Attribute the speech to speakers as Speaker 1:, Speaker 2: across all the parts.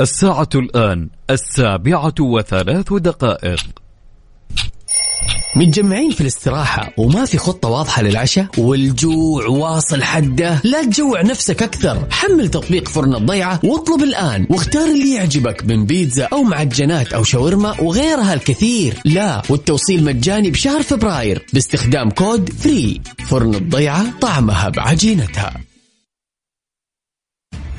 Speaker 1: الساعة الآن السابعة وثلاث دقائق.
Speaker 2: متجمعين في الاستراحة وما في خطة واضحة للعشاء؟ والجوع واصل حده. لا تجوع نفسك أكثر. حمل تطبيق فرن الضيعة واطلب الآن. واختار اللي يعجبك من بيتزا أو معجنات أو شاورما وغيرها الكثير. لا والتوصيل مجاني بشهر فبراير باستخدام code free. فرن الضيعة طعمها بعجينتها.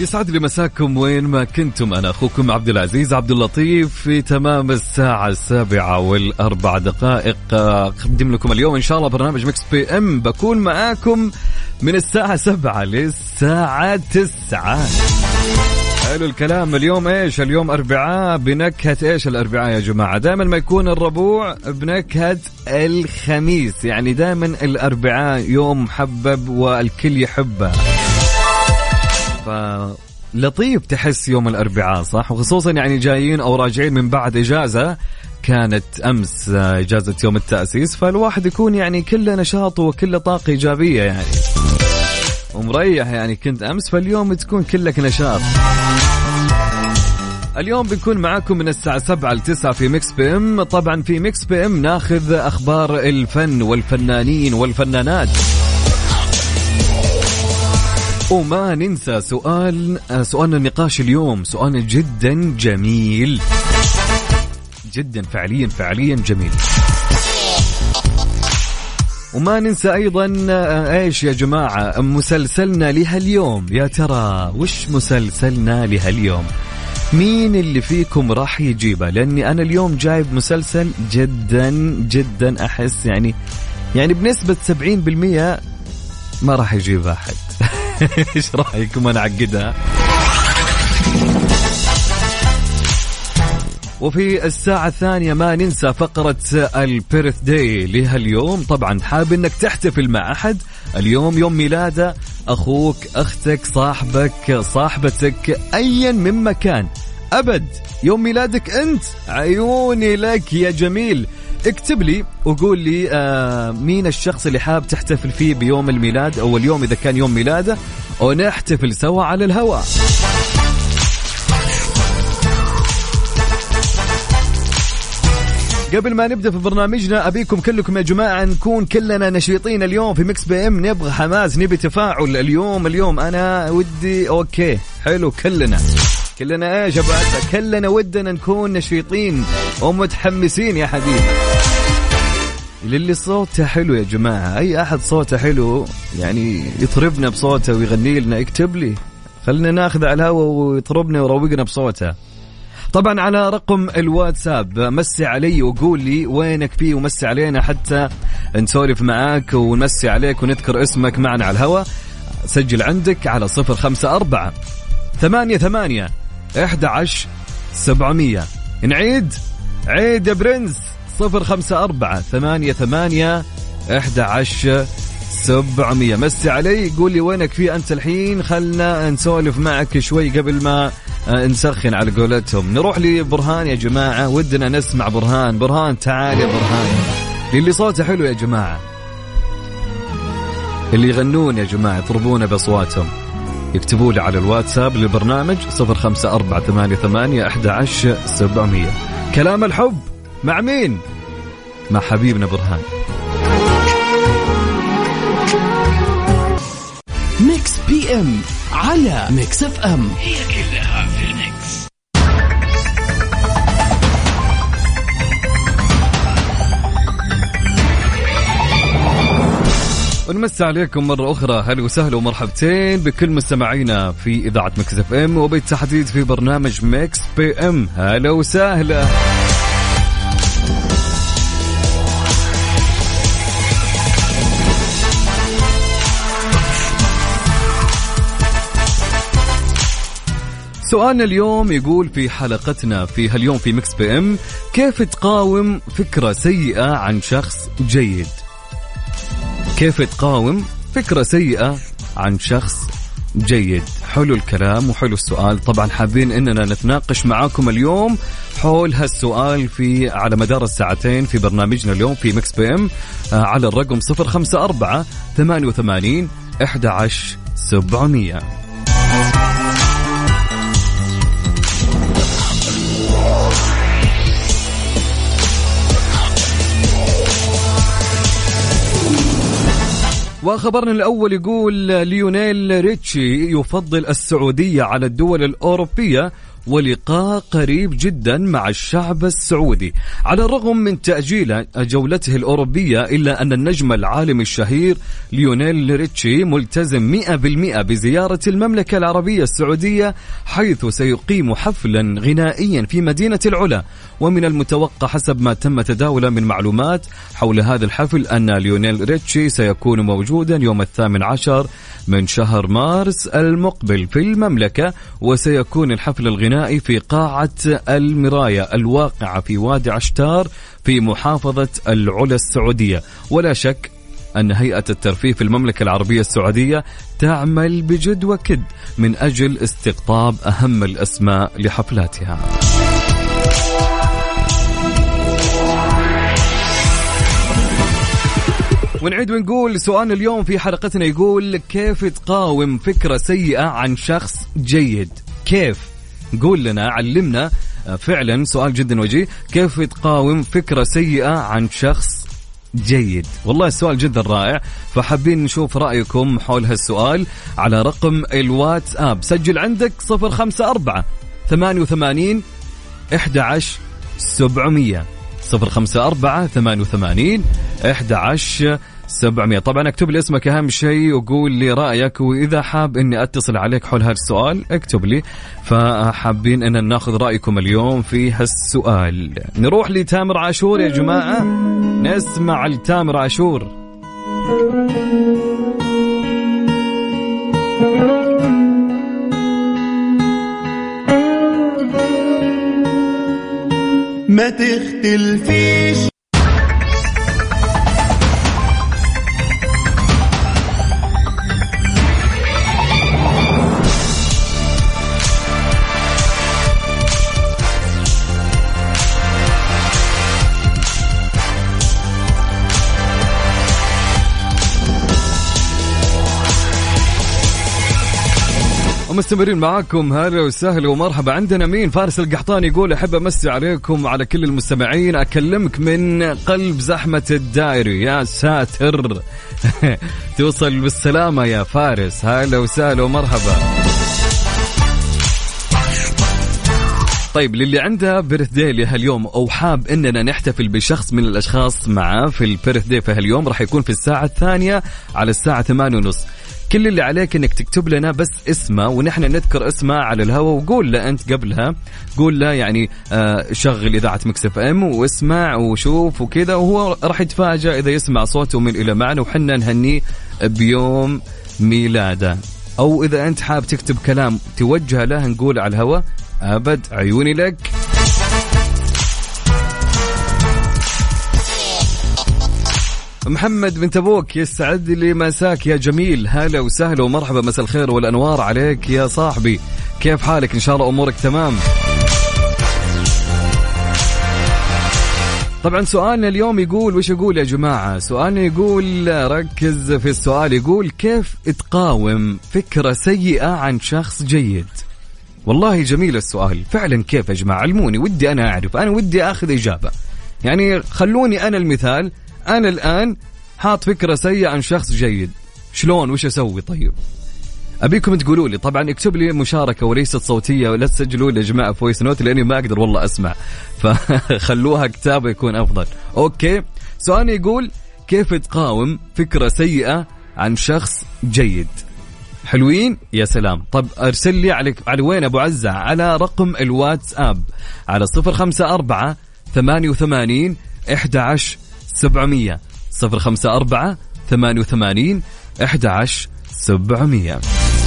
Speaker 1: يسعد لي مساكم وين ما كنتم. أنا أخوكم عبد العزيز عبد اللطيف في تمام الساعة السابعة والأربع دقائق. أقدم لكم اليوم إن شاء الله برنامج Mix PM. بكون معاكم من الساعة سبعة للساعة تسعة. حلو الكلام. اليوم إيش؟ اليوم أربعاء. بنكهة إيش الأربعاء يا جماعة؟ دائما ما يكون الربوع بنكهة الخميس. يعني دائما الأربعاء يوم محبب والكل يحبه. فلطيف تحس يوم الأربعاء صح؟ وخصوصا يعني جايين أو راجعين من بعد إجازة كانت أمس آه، إجازة يوم التأسيس فالواحد يكون يعني كله نشاط وكله طاقة إيجابية يعني. ومريح يعني كنت أمس فاليوم تكون كلك نشاط. اليوم بنكون معاكم من الساعة 7 ل 9 في Mix PM، طبعا في Mix PM ناخذ أخبار الفن والفنانين والفنانات. وما ننسى سؤال سؤالنا النقاش اليوم سؤال جدا جميل. جدا فعليا فعليا جميل. وما ننسى أيضا آه، إيش يا جماعة مسلسلنا لهاليوم. يا ترى وش مسلسلنا لهاليوم؟ مين اللي فيكم راح يجيبه؟ لأني أنا اليوم جايب مسلسل جدا جدا أحس يعني يعني بنسبة 70% ما راح يجيب أحد. إيش رأيكم أنا أعقدها؟ وفي الساعة الثانية ما ننسى فقرة البيرث داي لها اليوم طبعا حاب إنك تحتفل مع أحد. اليوم يوم ميلاده. أخوك أختك صاحبك صاحبتك ايا من مكان. أبد يوم ميلادك أنت. عيوني لك يا جميل. اكتب لي وقول لي آه مين الشخص اللي حاب تحتفل فيه بيوم الميلاد أو اليوم إذا كان يوم ميلاده ونحتفل سوا على الهواء. قبل ما نبدأ في برنامجنا أبيكم كلكم يا جماعة نكون كلنا نشيطين اليوم في Mix PM. نبغى حماس نبي تفاعل اليوم اليوم أنا ودي okay حلو كلنا. كلنا إيش كلنا ودنا نكون نشيطين. ومتحمسين يا حبيبي. للي صوته حلو يا جماعة. أي أحد صوته حلو يعني يطربنا بصوته ويغني لنا اكتب لي. خلينا ناخذ على الهواء ويطربنا ويروقنا بصوته. طبعا على رقم الواتساب مسي علي وقول لي وينك فيه ومسي علينا حتى نسولف معاك ونمسي عليك ونذكر اسمك معنا على الهواء سجل عندك على صفر خمسة أربعة ثمانية ثمانية إحدى عشر سبعمية. نعيد. عيد يا برنس. صفر خمسة أربعة ثمانية ثمانية إحدى عشر سبعمية. مسي علي قول لي وينك في أنت الحين؟ خلنا نسولف معك شوي قبل ما آه، نسخن على قولتهم. نروح لبرهان يا جماعة. ودنا نسمع برهان. برهان تعال يا برهان. للي صوته حلو يا جماعة. اللي يغنون يا جماعة يطربون بأصواتهم. يكتبوا لي على الواتساب للبرنامج 05488 كلام الحب مع مين؟ مع حبيبنا برهان
Speaker 2: Mix PM على Mix FM
Speaker 3: هي كلها
Speaker 1: ونمسي عليكم مرة أخرى. هلا وسهلا ومرحبتين بكل مستمعينا في إذاعة Mix FM وبالتحديد في برنامج Mix PM. هلا وسهلا. سؤالنا اليوم يقول في حلقتنا في هاليوم في Mix PM كيف تقاوم فكرة سيئة عن شخص جيد؟ كيف تقاوم فكرة سيئة عن شخص جيد؟ حلو الكلام وحلو السؤال. طبعا حابين إننا نتناقش معاكم اليوم حول هالسؤال في على مدار الساعتين في برنامجنا اليوم في Mix PM آه، على الرقم 054 88 11700 وخبرنا الأول يقول ليونيل ريتشي يفضل السعودية على الدول الأوروبية ولقاء قريب جدا مع الشعب السعودي. على الرغم من تأجيل جولته الأوروبية إلا أن النجم العالمي الشهير ليونيل ريتشي ملتزم 100% بزيارة المملكة العربية السعودية حيث سيقيم حفلا غنائيا في مدينة العلا. ومن المتوقع حسب ما تم تداوله من معلومات حول هذا الحفل أن ليونيل ريتشي سيكون موجودا يوم الثامن عشر من شهر مارس المقبل في المملكة وسيكون الحفل الغنائي في قاعة المراية الواقعة في وادي عشتار في محافظة العلا السعودية. ولا شك أن هيئة الترفيه في المملكة العربية السعودية تعمل بجد وكد من أجل استقطاب أهم الأسماء لحفلاتها. ونعيد ونقول سؤالنا اليوم في حلقتنا يقول كيف تقاوم فكرة سيئة عن شخص جيد؟ كيف؟ قول لنا علمنا. آه، فعلا سؤال جدا وجيه. كيف تقاوم فكرة سيئة عن شخص جيد؟ والله السؤال جدا رائع. فحابين نشوف رأيكم حول هالسؤال على رقم الواتساب. سجل عندك 054 88 11 700 054 88 11 700 طبعا اكتب لي اسمك أهم شيء وقول لي رأيك وإذا حاب إني أتصل عليك حول هذا السؤال اكتب لي. فحابين إن ناخذ رأيكم اليوم في هالسؤال. نروح لتامر عاشور يا جماعة. نسمع لتامر عاشور.
Speaker 4: ما تختلفيش
Speaker 1: ومستمرين معاكم هلا وسهلا ومرحبا. عندنا مين؟ فارس القحطاني يقول أحب أمسي عليكم على كل المستمعين. أكلمك من قلب زحمة الدائري يا ساتر. توصل بالسلامة يا فارس. هلا وسهلا ومرحبا. طيب للي عنده birthday لهاليوم أو حاب إننا نحتفل بشخص من الأشخاص معاه في ال birthday في هاليوم راح يكون في الساعة الثانية على الساعة 8 ونص. كل اللي عليك إنك تكتب لنا بس اسمه ونحن نذكر اسمه على الهواء وقول له أنت قبلها. قول له يعني آه شغل إذاعة Mix FM واسمع وشوف وكذا وهو راح يتفاجئ إذا يسمع صوته من إلى معنا وحنا نهنيه بيوم ميلاده. أو إذا أنت حاب تكتب كلام توجه له نقول على الهواء أبد عيوني لك. محمد بن تبوك يسعد لي مساك يا جميل. هلا وسهلا ومرحبا. مساء الخير والأنوار عليك يا صاحبي. كيف حالك؟ إن شاء الله أمورك تمام. طبعا سؤالنا اليوم يقول وش يقول يا جماعة؟ سؤالنا يقول ركز في السؤال. يقول كيف تقاوم فكرة سيئة عن شخص جيد؟ والله جميل السؤال. فعلا كيف يا جماعة؟ علموني ودي أنا أعرف. أنا ودي أخذ إجابة. يعني خلوني أنا المثال. أنا الآن حاط فكرة سيئة عن شخص جيد. شلون؟ وش أسوي؟ طيب. أبيكم تقولوا لي طبعا اكتب لي مشاركة وليست صوتية ولا تسجلوا لي يا جماعة voice note لأني ما أقدر والله أسمع. فخلوها كتابه يكون أفضل. أوكي. سؤالي يقول كيف تقاوم فكرة سيئة عن شخص جيد؟ حلوين؟ يا سلام. طب أرسل لي على على وين أبو عزة؟ على رقم الواتساب على 054 88 11 700 054 88 11 700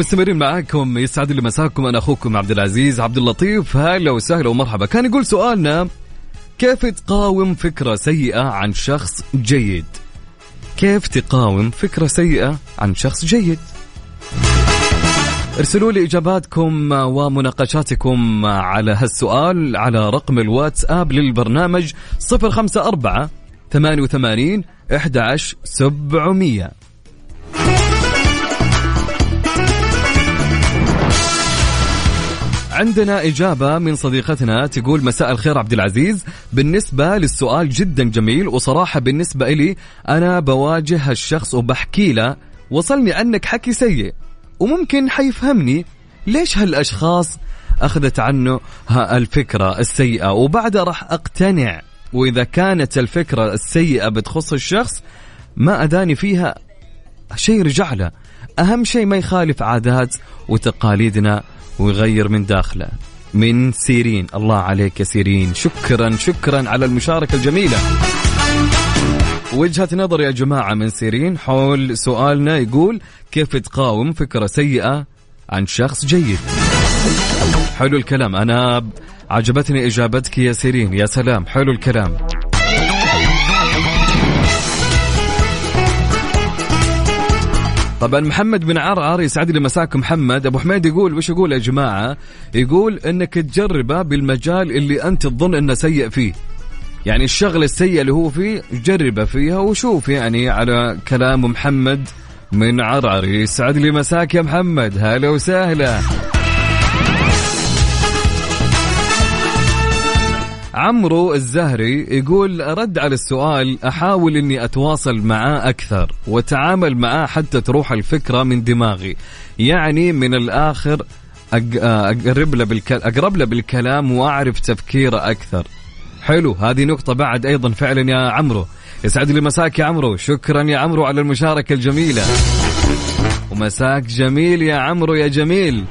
Speaker 1: ومستمرين معاكم يسعد لي مساكم أنا أخوكم عبد العزيز عبد اللطيف هلا وسهلا ومرحبا. كان يقول سؤالنا كيف تقاوم فكرة سيئة عن شخص جيد؟ كيف تقاوم فكرة سيئة عن شخص جيد؟ ارسلوا لي إجاباتكم ومناقشاتكم على هالسؤال على رقم الواتساب للبرنامج 054 88 11700 عندنا إجابة من صديقتنا تقول مساء الخير عبد العزيز. بالنسبة للسؤال جدا جميل وصراحة بالنسبة إلي أنا بواجه الشخص وبحكي له وصلني عنك حكي سيء وممكن حيفهمني ليش هالأشخاص أخذت عنه الفكرة السيئة. وبعدها راح أقتنع وإذا كانت الفكرة السيئة بتخص الشخص ما أداني فيها شيء رجع له. أهم شيء ما يخالف عادات وتقاليدنا ويغير من داخله. من سيرين. الله عليك يا سيرين. شكرا شكرا على المشاركة الجميلة. وجهة نظر يا جماعة من سيرين حول سؤالنا يقول كيف تقاوم فكرة سيئة عن شخص جيد؟ حلو الكلام. أنا عجبتني إجابتك يا سيرين. يا سلام. حلو الكلام. طبعا محمد بن عرعر يسعد لي مساكم محمد. أبو حميد يقول وش يقول يا جماعة؟ يقول إنك تجربه بالمجال اللي أنت تظن إنه سيء فيه. يعني الشغله السيئه اللي هو فيه جربه فيها وشوف يعني على كلام محمد من عرعر يسعد لي مساك يا محمد. هلا وسهلا. عمرو الزهري يقول رد على السؤال أحاول إني أتواصل معاه أكثر وأتعامل معاه حتى تروح الفكرة من دماغي. يعني من الآخر أقرب له بالكلام أقرب له بالكلام وأعرف تفكيره أكثر. حلو هذه نقطة بعد أيضا فعلا يا عمرو. يسعد لي مساك يا عمرو. شكرا يا عمرو على المشاركة الجميلة. ومساك جميل يا عمرو يا جميل.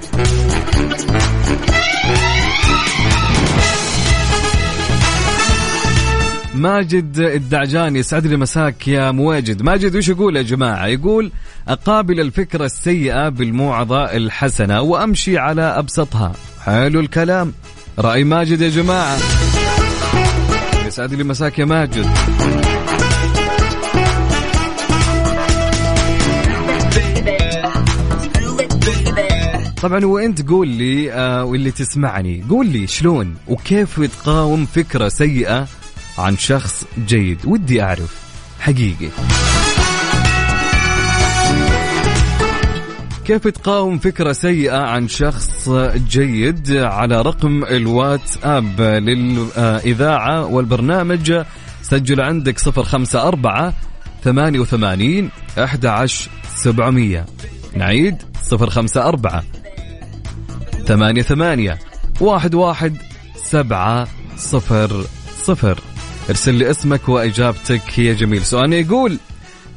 Speaker 1: ماجد الدعجان يسعد لي مساك يا مواجد. ماجد وش يقول يا جماعة؟ يقول أقابل الفكرة السيئة بالموعظة الحسنة وأمشي على أبسطها. حلو الكلام. رأي ماجد يا جماعة. يسعد لي مساك يا ماجد. طبعا وإنت قول لي آه واللي تسمعني. قول لي شلون وكيف تقاوم فكرة سيئة عن شخص جيد. ودي أعرف حقيقي. كيف تقاوم فكرة سيئة عن شخص جيد على رقم الواتساب للإذاعة والبرنامج؟ سجل عندك صفر خمسة أربعة ثمانية وثمانين أحد عشر سبعمية. نعيد صفر خمسة أربعة ثمانية ثمانية واحد واحد سبعة صفر صفر. ارسل لي اسمك وإجابتك. يا جميل. سؤالنا يقول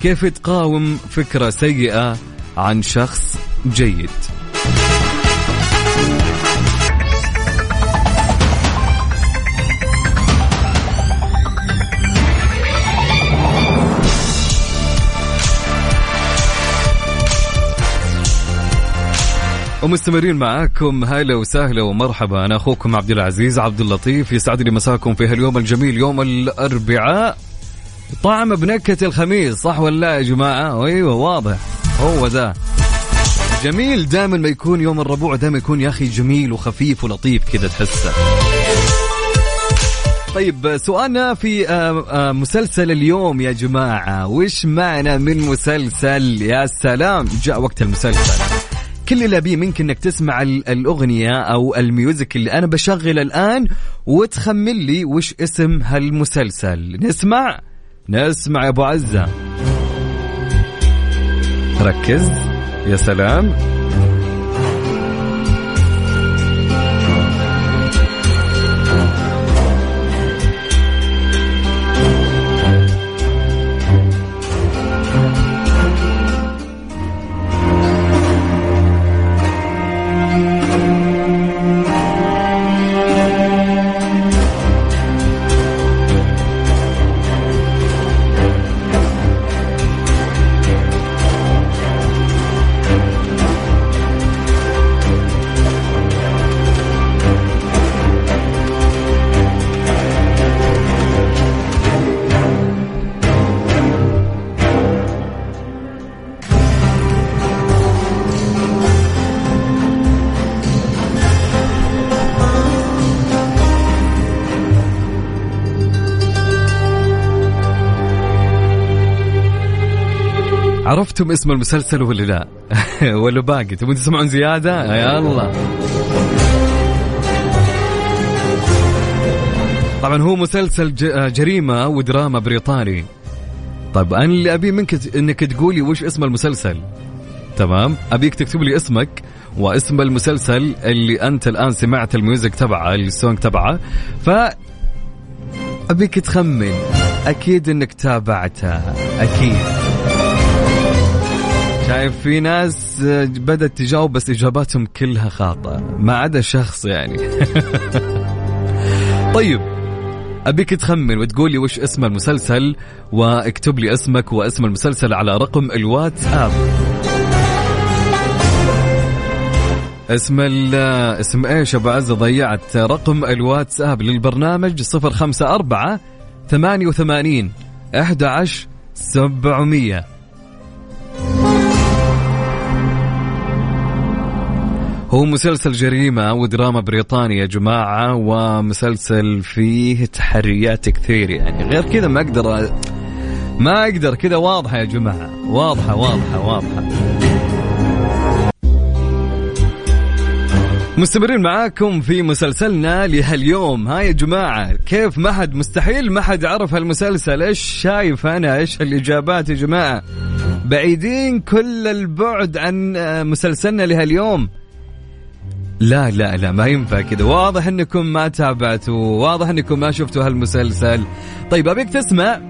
Speaker 1: كيف تقاوم فكرة سيئة عن شخص جيد؟ ومستمرين معاكم هلا وسهلا ومرحبا. أنا أخوكم عبد العزيز عبد اللطيف يسعد لي مساكم في هاليوم الجميل يوم الأربعاء. طعم بنكهة الخميس صح ولا لا يا جماعة؟ أيوه واضح. هو ذا. جميل دائما ما يكون يوم الربوع دائما يكون يا أخي جميل وخفيف ولطيف كذا تحسه. طيب سؤالنا في آه، آه، مسلسل اليوم يا جماعة. وش معنى من مسلسل؟ يا سلام جاء وقت المسلسل. كل اللي أبيه منك إنك تسمع الأغنية أو الميوزك اللي أنا بشغل الآن وتخمن لي وش اسم هالمسلسل. نسمع؟ نسمع يا أبو عزة. ركز. يا سلام. عرفتم اسم المسلسل ولا لا؟ ولا باقي؟ تبون تسمعون زيادة؟ يلا طبعا هو مسلسل جريمة ودراما بريطاني. طيب أنا اللي أبي منك إنك تقولي وش اسم المسلسل. تمام؟ أبيك تكتب لي اسمك واسم المسلسل اللي أنت الآن سمعت ال music تبعه ال song تبعه. ف أبيك تخمن. أكيد إنك تابعته. أكيد. شايف في ناس بدأت تجاوب بس إجاباتهم كلها خاطئة. ما عدا شخص يعني. طيب أبيك تخمن وتقول لي وش اسم المسلسل واكتب لي اسمك واسم المسلسل على رقم الواتساب. اسم ال اسم إيش أبو عزه ضيعت رقم الواتساب للبرنامج 054 88 11 700 هو مسلسل جريمة ودراما بريطاني يا جماعة ومسلسل فيه تحريات كثير يعني. غير كذا ما أقدر ما أقدر كذا واضحة يا جماعة واضحة واضحة واضحة. مستمرين معاكم في مسلسلنا لهاليوم. ها يا جماعة كيف ما حد مستحيل ما حد عرف هالمسلسل. إيش شايف أنا؟ إيش الإجابات يا جماعة؟ بعيدين كل البعد عن مسلسلنا لهاليوم. لا لا لا ما ينفع كذا. واضح إنكم ما تابعتوا واضح إنكم ما شفتوا هالمسلسل. طيب أبيك تسمع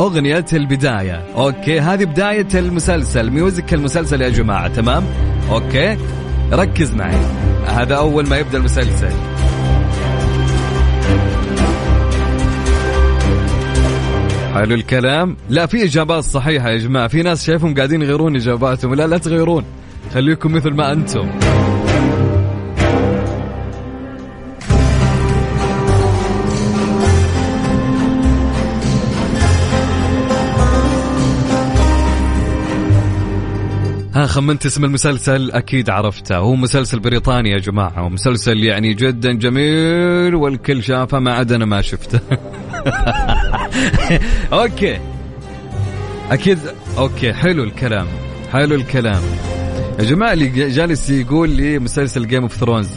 Speaker 1: أغنية البداية. okay هذه بداية المسلسل music المسلسل يا جماعة تمام؟ okay ركز معي. هذا أول ما يبدأ المسلسل. حلو الكلام. لا في إجابات صحيحة يا جماعة. في ناس شايفهم قاعدين يغيرون إجاباتهم. لا لا تغيرون. خليكم مثل ما أنتم. خمنت اسم المسلسل أكيد عرفته. هو مسلسل بريطاني يا جماعة ومسلسل يعني جدا جميل والكل شافه ما عدا أنا ما شفته. Okay. أكيد okay حلو الكلام حلو الكلام. يا جماعة اللي جالس يقول لي مسلسل Game of Thrones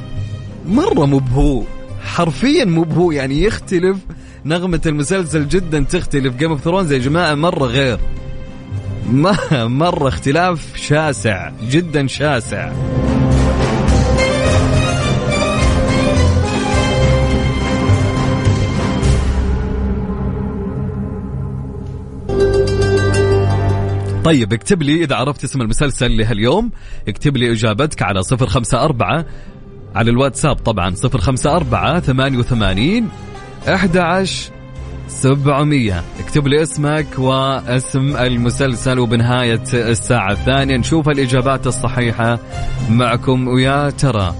Speaker 1: مرة مو بهو حرفيا مو بهو يعني يختلف نغمة المسلسل جدا تختلف. Game of Thrones يا جماعة مرة غير. ما مرة اختلاف شاسع جدا شاسع. طيب اكتب لي إذا عرفت اسم المسلسل لهاليوم. اكتب لي إجابتك على صفر خمسة أربعة. على الواتساب طبعا صفر خمسة أربعة ثمانية وثمانين أحد عشر 700 اكتب لي اسمك واسم المسلسل وبنهاية الساعة الثانية نشوف الإجابات الصحيحة معكم ويا ترى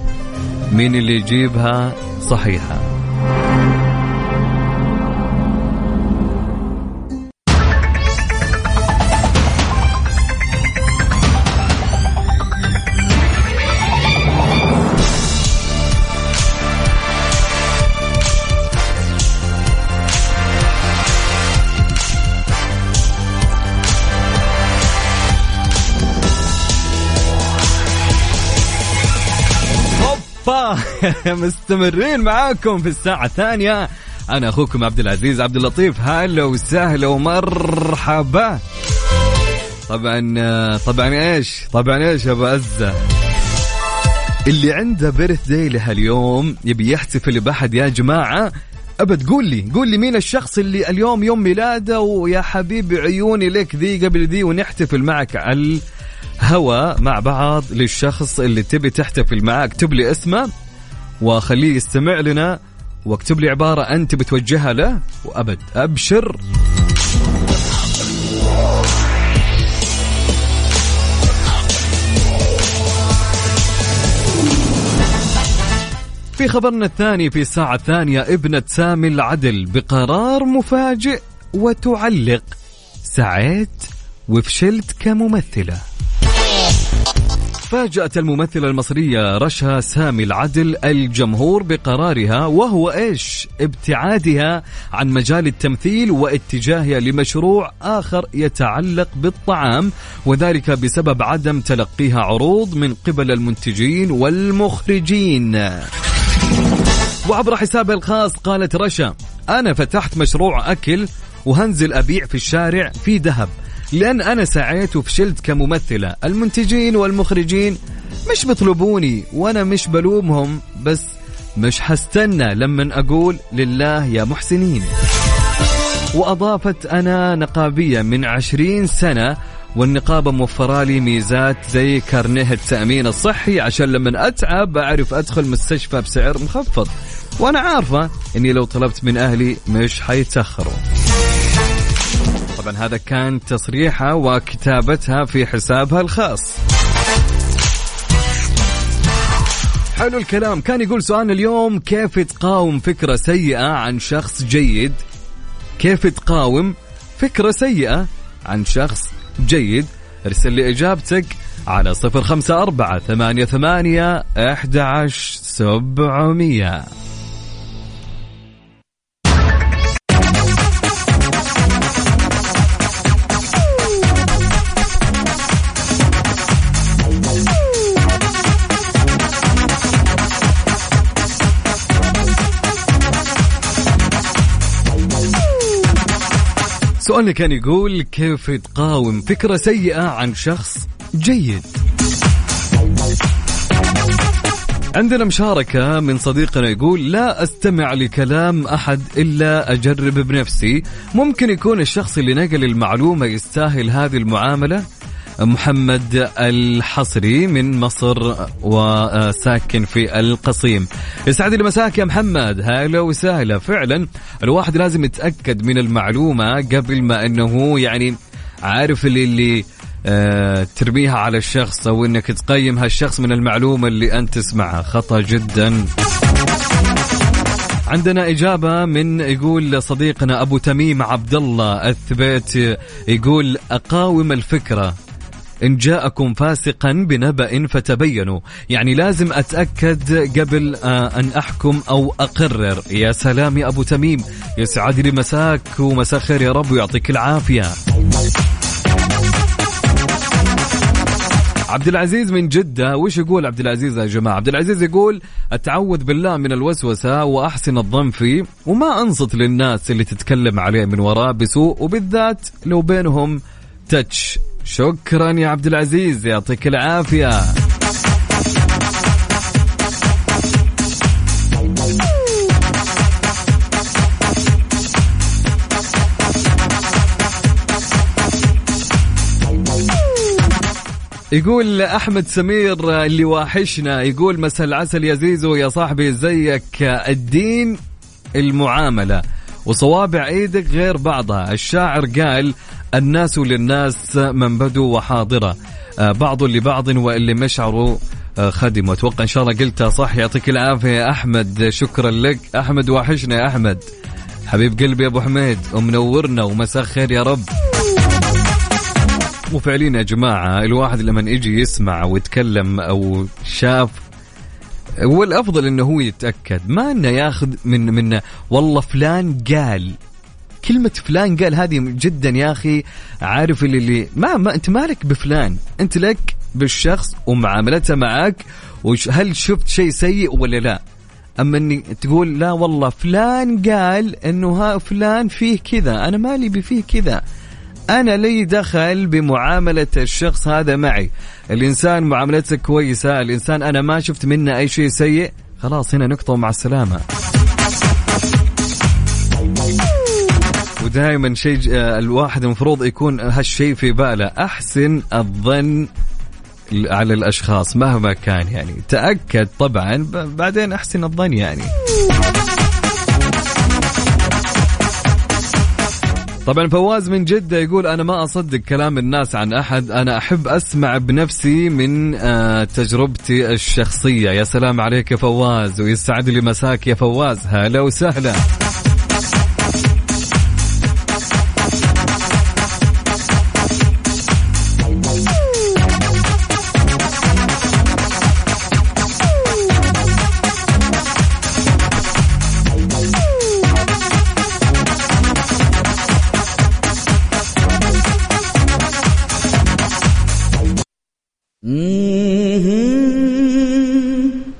Speaker 1: مين اللي يجيبها صحيحة. مستمرين معاكم في الساعة الثانية. أنا أخوكم عبد العزيز عبد اللطيف. هلا وسهلا ومرحبا. طبعا طبعا إيش؟ طبعا إيش يا أبو عزة؟ اللي عنده بيرث داي لهاليوم يبي يحتفل بأحد يا جماعة؟ أبد قول لي قول لي مين الشخص اللي اليوم يوم ميلاده؟ ويا حبيبي عيوني لك ذي قبل ذي ونحتفل معك على الهوا مع بعض للشخص اللي تبي تحتفل معاه اكتب لي اسمه. وخليه يستمع لنا واكتب لي عبارة أنت بتوجهها له وأبد. أبشر. في خبرنا الثاني في الساعة الثانية ابنة سامي العدل بقرار مفاجئ وتعلق. سعيت وفشلت كممثلة. فاجأت الممثلة المصرية رشا سامي العدل الجمهور بقرارها وهو إيش؟ ابتعادها عن مجال التمثيل واتجاهها لمشروع آخر يتعلق بالطعام وذلك بسبب عدم تلقيها عروض من قبل المنتجين والمخرجين. وعبر حسابها الخاص قالت رشا أنا فتحت مشروع أكل وهنزل أبيع في الشارع في ذهب لأن أنا سعيت وفشلت كممثلة. المنتجين والمخرجين مش بيطلبوني وأنا مش بلومهم بس مش حستنى لما أقول لله يا محسنين. وأضافت أنا نقابية من عشرين سنة والنقابة موفرة لي ميزات زي كارنيه التأمين الصحي عشان لما أتعب أعرف أدخل مستشفى بسعر مخفض. وأنا عارفة أني لو طلبت من أهلي مش حيتأخروا. طبعا هذا كان تصريحها وكتابتها في حسابها الخاص. حلو الكلام. كان يقول سؤالنا اليوم كيف تقاوم فكرة سيئة عن شخص جيد؟ كيف تقاوم فكرة سيئة عن شخص جيد؟ ارسل لي إجابتك على صفر خمسة أربعة ثمانية ثمانية أحد عشر سبعمية. سؤالنا كان يقول كيف تقاوم فكرة سيئة عن شخص جيد؟ عندنا مشاركة من صديقنا يقول لا أستمع لكلام أحد إلا أجرب بنفسي. ممكن يكون الشخص اللي نقل المعلومة يستاهل هذه المعاملة؟ محمد الحصري من مصر وساكن في القصيم. يسعد لي مساك يا محمد. هلا وسهلا. فعلا الواحد لازم يتأكد من المعلومة قبل ما إنه يعني عارف اللي, اللي آه ترميها على الشخص أو إنك تقيم هالشخص من المعلومة اللي أنت تسمعها. خطأ جدا. عندنا إجابة من يقول صديقنا أبو تميم عبد الله الثبيت يقول أقاوم الفكرة. إن جاءكم فاسقا بنبأ فتبينوا. يعني لازم أتأكد قبل آه، أن أحكم أو أقرر. يا سلام يا أبو تميم. يسعد لي مساك ومساء خير يا رب ويعطيك العافية. عبد العزيز من جدة وش يقول عبد العزيز يا جماعة؟ عبد العزيز يقول أتعوذ بالله من الوسوسة وأحسن الظن فيه وما أنصت للناس اللي تتكلم عليه من وراه بسوء وبالذات لو بينهم تتش شكرا يا عبد العزيز يعطيك العافية. يقول أحمد سمير اللي واحشنا يقول مساء العسل يا زيزو يا صاحبي زيك الدين المعاملة. وصوابع إيدك غير بعضها. الشاعر قال الناس للناس من بدوا وحاضرة. آه، بعض لبعض وإللي مشعروا آه، خدم أتوقع إن شاء الله قلتها صح. يعطيك العافية يا أحمد. شكرا لك. أحمد وحشنا يا أحمد. حبيب قلبي أبو حميد ومنورنا ومساء خير يا رب. وفعليا يا جماعة الواحد لما يجي يسمع ويتكلم أو شاف هو الافضل إنه هو يتأكد ما إنه ياخذ من من والله فلان قال كلمة فلان قال هذه جدا يا أخي عارف اللي, اللي ما, ما أنت مالك بفلان أنت لك بالشخص ومعاملته معك وهل شفت شيء سيء ولا لا؟ أما إني تقول لا والله فلان قال إنه ها فلان فيه كذا أنا مالي بفيه كذا. أنا لي دخل بمعاملة الشخص هذا معي. الإنسان معاملته كويسة الإنسان أنا ما شفت منه أي شيء سيء. خلاص هنا نقطة ومع السلامة. ودائما شيء آه، الواحد المفروض يكون هالشيء في باله. أحسن الظن على الأشخاص مهما كان يعني. تأكد طبعا بعدين أحسن الظن يعني. طبعا فواز من جدة يقول أنا ما أصدق كلام الناس عن أحد أنا أحب أسمع بنفسي من آه، تجربتي الشخصية. يا سلام عليك يا فواز ويسعد لي مساك يا فواز. هلا وسهلا.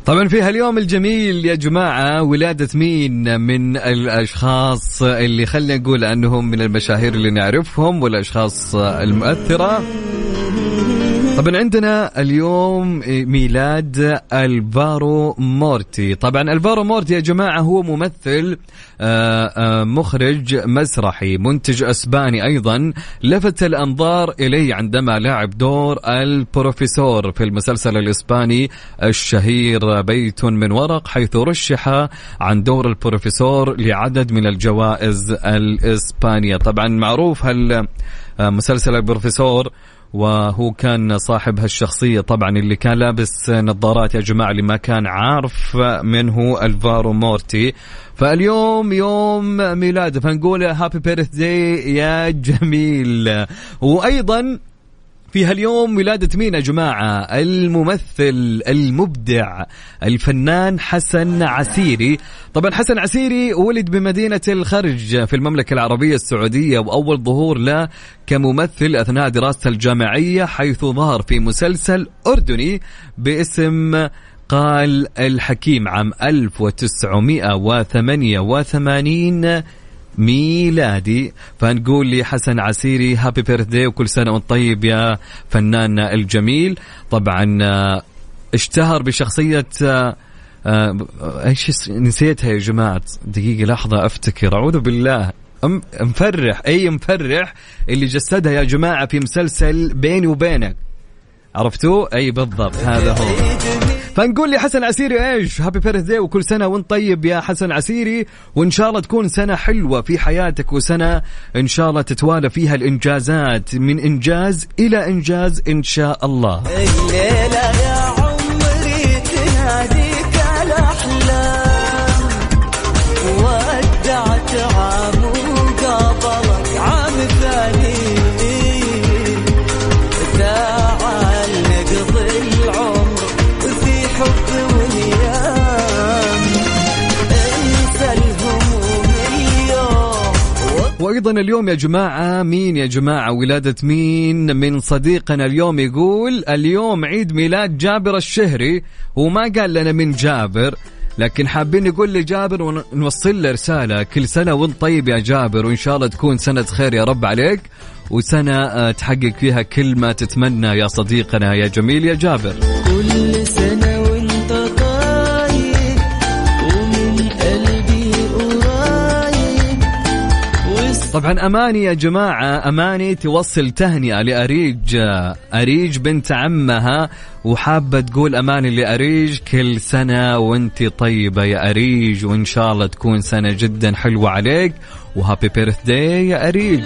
Speaker 1: طبعا في هاليوم الجميل يا جماعة ولادة مين؟ من الأشخاص اللي خلينا نقول أنهم من المشاهير اللي نعرفهم والأشخاص المؤثرة. طبعا عندنا اليوم ميلاد ألفارو مورتي. طبعا ألفارو مورتي يا جماعة هو ممثل آه، آه، مخرج مسرحي منتج أسباني أيضا. لفت الأنظار إليه عندما لعب دور البروفيسور في المسلسل الإسباني الشهير بيت من ورق حيث رشح عن دور البروفيسور لعدد من الجوائز الإسبانية. طبعا معروف هل آه، مسلسل البروفيسور وهو كان صاحب هالشخصية. طبعا اللي كان لابس نظارات يا جماعة اللي ما كان عارف من هو ألفارو مورتي. فاليوم يوم ميلاده فنقول happy birthday يا جميل. وأيضا في هاليوم ولادة مين يا جماعة؟ الممثل المبدع الفنان حسن عسيري. طبعا حسن عسيري ولد بمدينة الخرج في المملكة العربية السعودية وأول ظهور له كممثل أثناء دراسته الجامعية حيث ظهر في مسلسل أردني باسم قال الحكيم عام 1988 ميلادي. فنقول لي حسن عسيري happy birthday وكل سنة وأنت طيب يا فنان الجميل. طبعا آه، اشتهر بشخصية آه، آه، إيش نسيتها يا جماعة. دقيقة لحظة أفتكر. أعوذ بالله. مفرح. أي مفرح اللي جسدها يا جماعة في مسلسل بيني وبينك. عرفتوا؟ أي بالضبط. هذا هو. فنقول لي حسن عسيري إيش؟ happy birthday وكل سنة وأنت طيب يا حسن عسيري. وإن شاء الله تكون سنة حلوة في حياتك وسنة إن شاء الله تتوالى فيها الإنجازات. من إنجاز إلى إنجاز إن شاء الله. وأيضا اليوم يا جماعة مين يا جماعة؟ ولادة مين؟ من صديقنا اليوم يقول اليوم عيد ميلاد جابر الشهري وما قال لنا من جابر لكن حابين نقول لجابر ونوصل له رسالة. كل سنة وأنت طيب يا جابر وإن شاء الله تكون سنة خير يا رب عليك وسنة آه، تحقق فيها كل ما تتمنى يا صديقنا يا جميل يا جابر. كل سنه طبعا أماني يا جماعة أماني توصل تهنئة لأريج أريج بنت عمها وحابة تقول أماني لأريج كل سنة وأنت طيبة يا أريج وإن شاء الله تكون سنة جدا حلوة عليك وهابي بيرث داي يا أريج.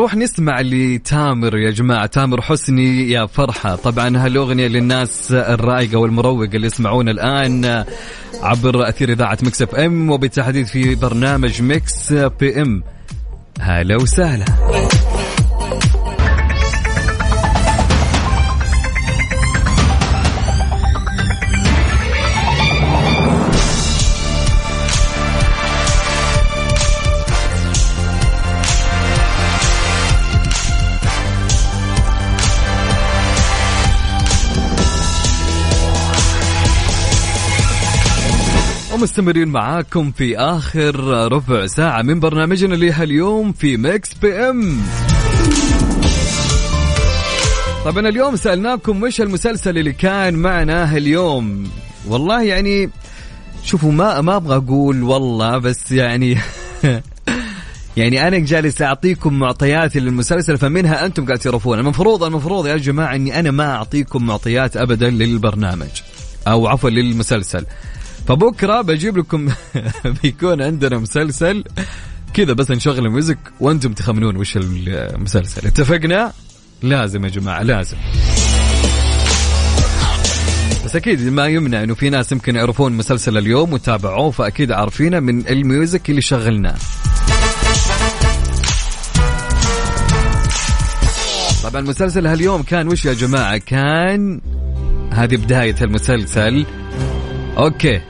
Speaker 1: نروح نسمع لتامر يا جماعة. تامر حسني يا فرحة. طبعا هالأغنية للناس الرايقة والمروقة اللي يسمعون الآن عبر أثير إذاعة Mix FM وبالتحديد في برنامج Mix PM. هلا وسهلا. ومستمرين معاكم في آخر ربع ساعة من برنامجنا اللي اليوم في Mix PM طبعا اليوم سألناكم وش المسلسل اللي كان معنا اليوم والله يعني شوفوا ما ما أبغى أقول والله بس يعني يعني أنا جالس أعطيكم معطيات للمسلسل فمنها أنتم قاعد تعرفون المفروض المفروض يا جماعة إني أنا ما أعطيكم معطيات ابدا للبرنامج أو عفوا للمسلسل. فبكرة بجيب لكم بيكون عندنا مسلسل كذا بس نشغل ال music وأنتم تخمنون وش المسلسل. اتفقنا؟ لازم يا جماعة لازم. بس أكيد ما يمنع إنه في ناس يمكن يعرفون مسلسل اليوم وتابعوه فأكيد عارفينه من ال music اللي شغلناه. طبعا مسلسل هاليوم كان وش يا جماعة؟ كان هذه بداية المسلسل. أوكي.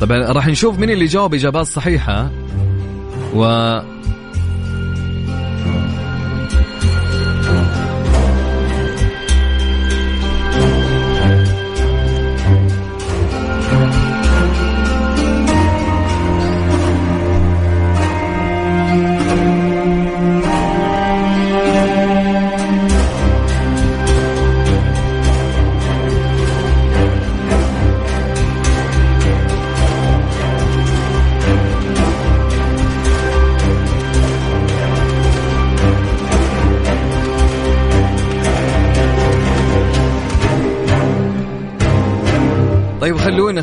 Speaker 1: طبعا راح نشوف مين اللي جاوب إجابات صحيحة و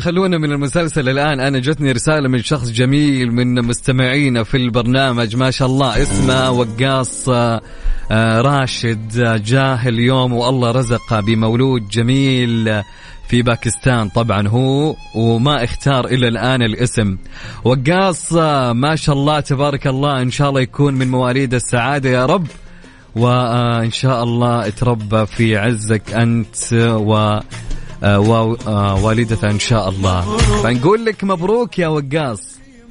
Speaker 1: خلونا خلونا من المسلسل الآن. أنا جتني رسالة من شخص جميل من مستمعينا في البرنامج. ما شاء الله. اسمه وقاص آه، آه، راشد آه، جاه اليوم والله رزقه بمولود جميل في باكستان. طبعا هو وما اختار إلى الآن الاسم. وقاص ما شاء الله تبارك الله إن شاء الله يكون من مواليد السعادة يا رب. وإن شاء الله تربى في عزك أنت و ووالدته إن شاء الله. فنقول لك مبروك يا وقاص.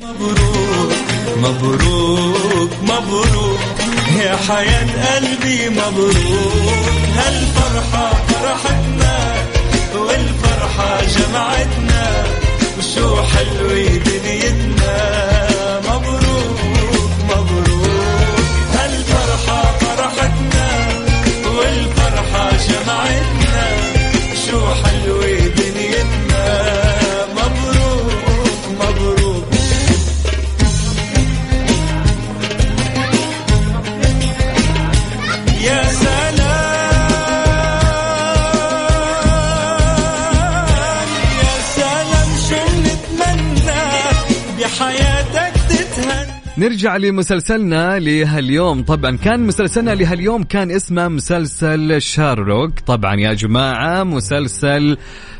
Speaker 4: مبروك مبروك مبروك يا حياة قلبي مبروك. هالفرحة فرحتنا والفرحة جمعتنا. وشو حلوة دنيتنا.
Speaker 1: نرجع لمسلسلنا لهاليوم. طبعا كان مسلسلنا لهاليوم كان اسمه مسلسل شارلوك. طبعا يا جماعة مسلسل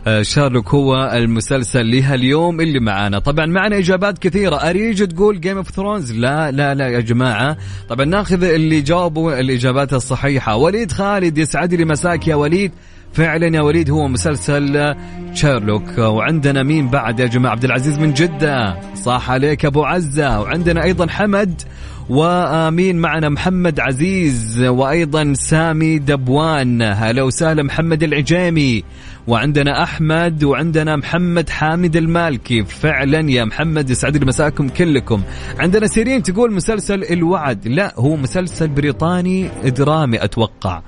Speaker 1: آه، شارلوك هو المسلسل لهاليوم اللي معانا. طبعا معنا إجابات كثيرة. أريج تقول Game of Thrones لا لا لا يا جماعة. طبعا ناخذ اللي جاوبوا الإجابات الصحيحة. وليد خالد يسعد لي مساك يا وليد. فعلا يا وليد هو مسلسل شيرلوك. وعندنا مين بعد يا جماعة؟ عبد العزيز من جدة. صح عليك أبو عزة. وعندنا أيضا حمد. ومين معنا؟ محمد عزيز. وأيضا سامي دبوان. هلا وسهلا محمد العجيمي. وعندنا أحمد. وعندنا محمد حامد المالكي. فعلا يا محمد يسعد لي مساكم كلكم. عندنا سيرين تقول مسلسل الوعد. لا هو مسلسل بريطاني درامي أتوقع.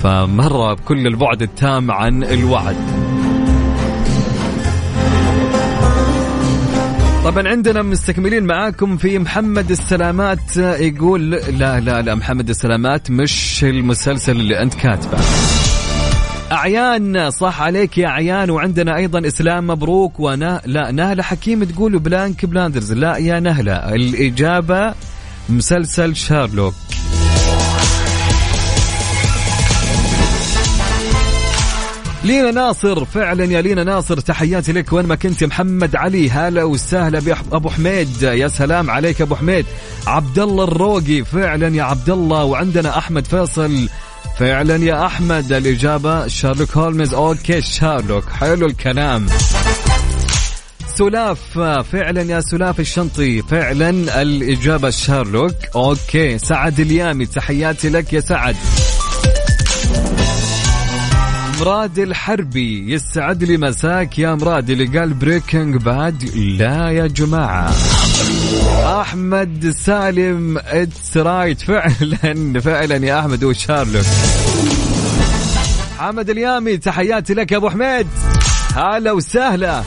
Speaker 1: فمرة بكل البعد التام عن الوعد. طبعا عندنا مستكملين معاكم في محمد السلامات يقول لا لا لا محمد السلامات مش المسلسل اللي أنت كاتبه. أعيان صح عليك يا أعيان وعندنا أيضا إسلام مبروك ونا لا نهلة حكيم تقول Peaky Blinders لا يا نهلة الإجابة مسلسل شارلوك. لينا ناصر فعلا يا لينا ناصر تحياتي لك. وين ما كنت محمد علي هلا وسهلا بابو حميد. يا سلام عليك أبو حميد. عبد الله الروقي فعلا يا عبد الله وعندنا أحمد فيصل فعلا يا أحمد. الإجابة Sherlock Holmes. Okay Sherlock. حلو الكلام. سلاف فعلا يا سلاف الشنطي. فعلا الإجابة Sherlock. Okay سعد اليامي تحياتي لك يا سعد. مراد الحربي يسعد لي مساك يا مراد اللي قال Breaking Bad لا يا جماعة. أحمد سالم it's right فعلا فعلا يا أحمد وشارلوك. حمد اليامي تحياتي لك يا أبو حميد. هلا وسهلا.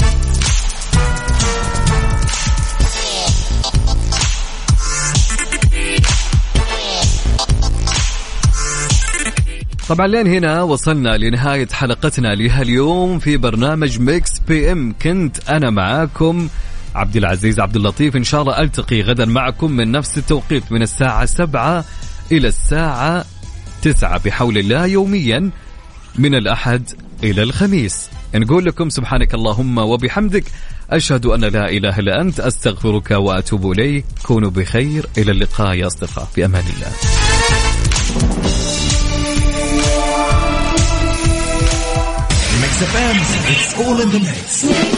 Speaker 1: طبعا لين هنا وصلنا لنهاية حلقتنا لهاليوم في برنامج Mix PM. كنت أنا معاكم عبد العزيز عبد اللطيف. إن شاء الله ألتقي غدا معكم من نفس التوقيت من الساعة سبعة إلى الساعة تسعة بحول الله يوميا من الأحد إلى الخميس. نقول لكم سبحانك اللهم وبحمدك أشهد أن لا إله إلا أنت أستغفرك وأتوب إليك. كونوا بخير إلى اللقاء يا أصدقاء في أمان الله.
Speaker 5: Mix it's all in the mix.